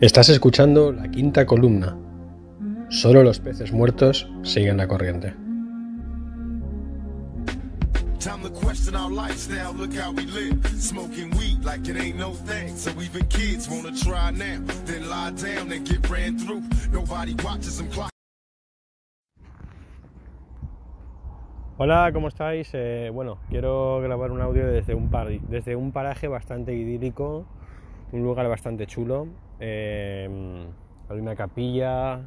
Estás escuchando la quinta columna. Solo los peces muertos siguen la corriente. Time to question our lifestyle, look how we live. Smoking weed like it ain't no thing. So even kids wanna try now, then lie down and get ran through. Nobody watches them clock. Hola, ¿cómo estáis? Eh, bueno, quiero grabar un audio desde un, par- desde un paraje bastante idílico, un lugar bastante chulo. Eh, hay una capilla,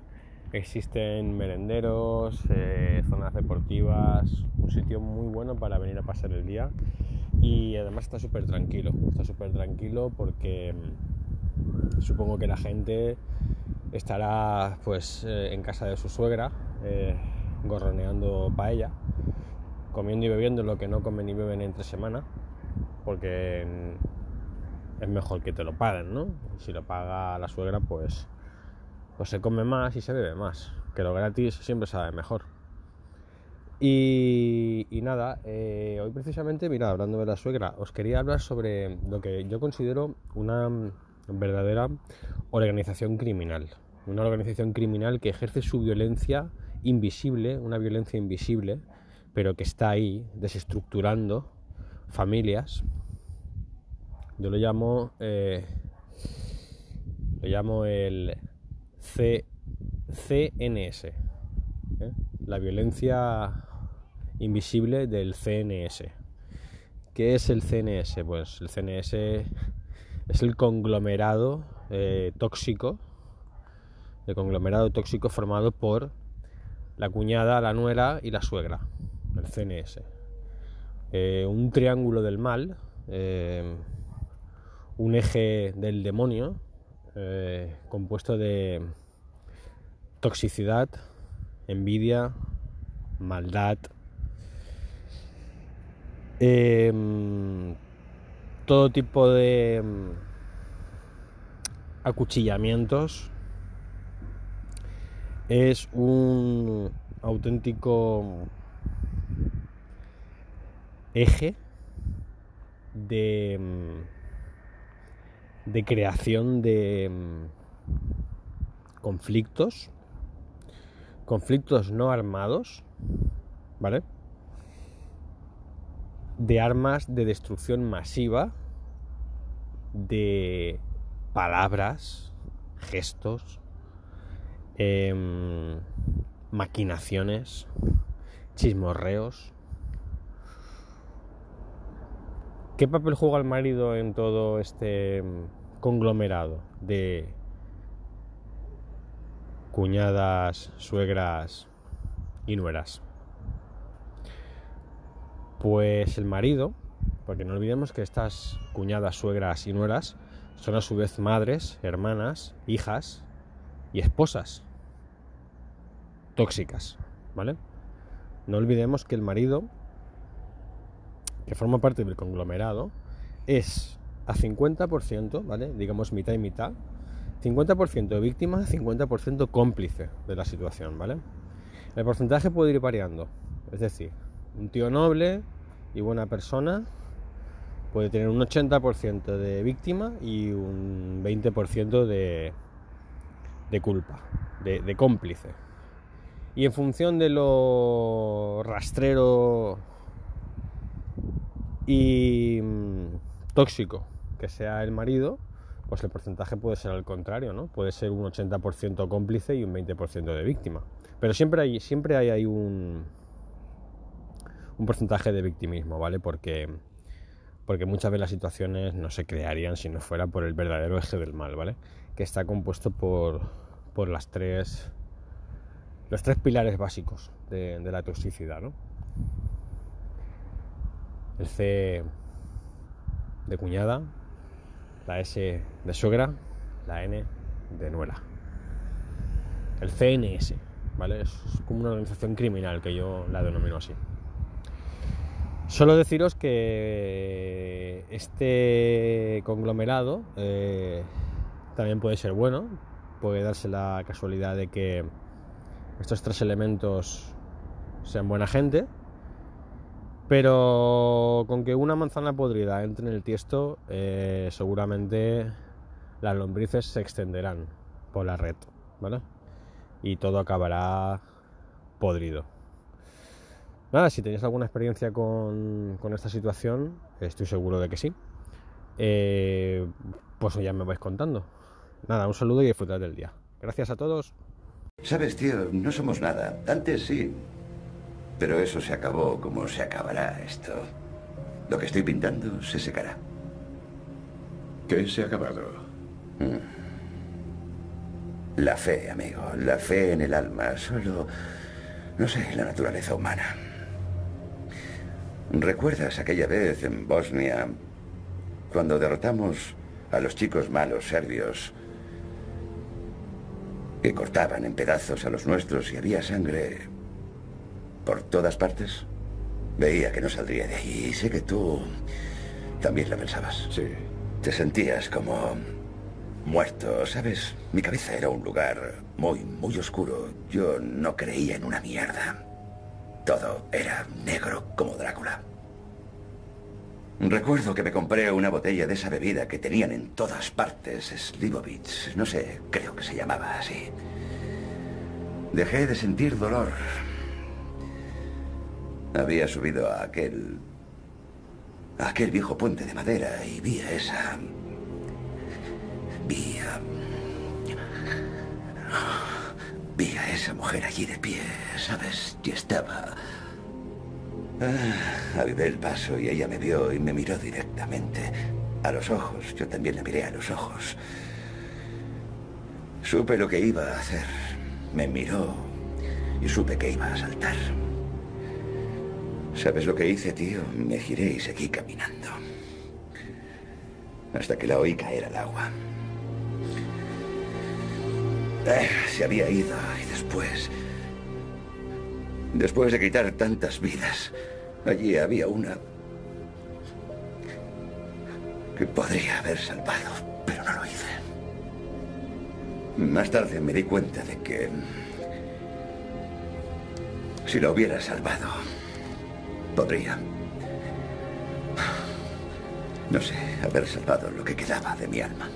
existen merenderos, eh, zonas deportivas, un sitio muy bueno para venir a pasar el día y además está súper tranquilo, está súper tranquilo porque mm, supongo que la gente estará pues eh, en casa de su suegra gorroneando paella comiendo y bebiendo lo que no comen ni beben entre semana, porque mm, es mejor que te lo paguen, ¿no? Si lo paga la suegra, pues, pues se come más y se bebe más, que lo gratis siempre sabe mejor. Y, y nada, eh, hoy precisamente, mira, hablando de la suegra, os quería hablar sobre lo que yo considero una verdadera organización criminal. Una organización criminal que ejerce su violencia invisible, una violencia invisible, pero que está ahí desestructurando familias. Yo lo llamo, eh, lo llamo el C- CNS, ¿eh? la violencia invisible del CNS. ¿Qué es el CNS? Pues el CNS es el conglomerado eh, tóxico, el conglomerado tóxico formado por la cuñada, la nuera y la suegra, el CNS. Eh, un triángulo del mal, eh, un eje del demonio, eh, compuesto de toxicidad, envidia, maldad, em, todo tipo de em, acuchillamientos, es un auténtico eje de, mm, de creación de mm, conflictos, conflictos no armados, ¿vale? De armas de destrucción masiva, de palabras, gestos, em, maquinaciones, chismorreos. ¿Qué papel juega el marido en todo este mm, conglomerado de cuñadas, suegras y nueras? Pues el marido, porque no olvidemos que estas cuñadas, suegras y nueras son a su vez madres, hermanas, hijas y esposas tóxicas, ¿vale? No olvidemos que el marido, que forma parte del conglomerado, es a 50%, ¿vale? Digamos mitad y mitad, 50% víctima, 50% cómplice de la situación, ¿vale? El porcentaje puede ir variando, es decir, un tío noble y buena persona puede tener un 80% de víctima y un 20% de, de culpa, de, de cómplice. Y en función de lo rastrero y mm, tóxico que sea el marido, pues el porcentaje puede ser al contrario, ¿no? Puede ser un 80% cómplice y un 20% de víctima. Pero siempre hay, siempre hay un, un porcentaje de victimismo, ¿vale? Porque, porque muchas veces las situaciones no se crearían si no fuera por el verdadero eje del mal, ¿vale? Que está compuesto por, por las tres los tres pilares básicos de, de la toxicidad, ¿no? El C de cuñada, la S de suegra, la N de nuera. El CNS, ¿vale? Es como una organización criminal que yo la denomino así. Solo deciros que este conglomerado eh, también puede ser bueno, puede darse la casualidad de que estos tres elementos sean buena gente, pero con que una manzana podrida entre en el tiesto, eh, seguramente las lombrices se extenderán por la red, ¿vale? Y todo acabará podrido. Nada, si tenéis alguna experiencia con, con esta situación, estoy seguro de que sí. Eh, pues ya me vais contando. Nada, un saludo y disfrutad del día. Gracias a todos. Sabes, tío, no somos nada. Antes sí. Pero eso se acabó como se acabará esto. Lo que estoy pintando se secará. ¿Qué se ha acabado? La fe, amigo. La fe en el alma. Solo... No sé, la naturaleza humana. ¿Recuerdas aquella vez en Bosnia cuando derrotamos a los chicos malos serbios que cortaban en pedazos a los nuestros y había sangre por todas partes? Veía que no saldría de ahí y sé que tú también la pensabas. Sí. Te sentías como muerto, ¿sabes? Mi cabeza era un lugar muy, muy oscuro. Yo no creía en una mierda. Todo era negro como Drácula. Recuerdo que me compré una botella de esa bebida que tenían en todas partes, Slivovitz. No sé, creo que se llamaba así. Dejé de sentir dolor. Había subido a aquel... a aquel viejo puente de madera y vi a esa... vi a... vi a esa mujer allí de pie, ¿sabes? Y estaba... Ah, avivé el paso y ella me vio y me miró directamente. A los ojos. Yo también la miré a los ojos. Supe lo que iba a hacer. Me miró y supe que iba a saltar. ¿Sabes lo que hice, tío? Me giré y seguí caminando. Hasta que la oí caer al agua. Eh, se había ido y después... Después de quitar tantas vidas, allí había una que podría haber salvado, pero no lo hice. Más tarde me di cuenta de que si lo hubiera salvado, podría, no sé, haber salvado lo que quedaba de mi alma.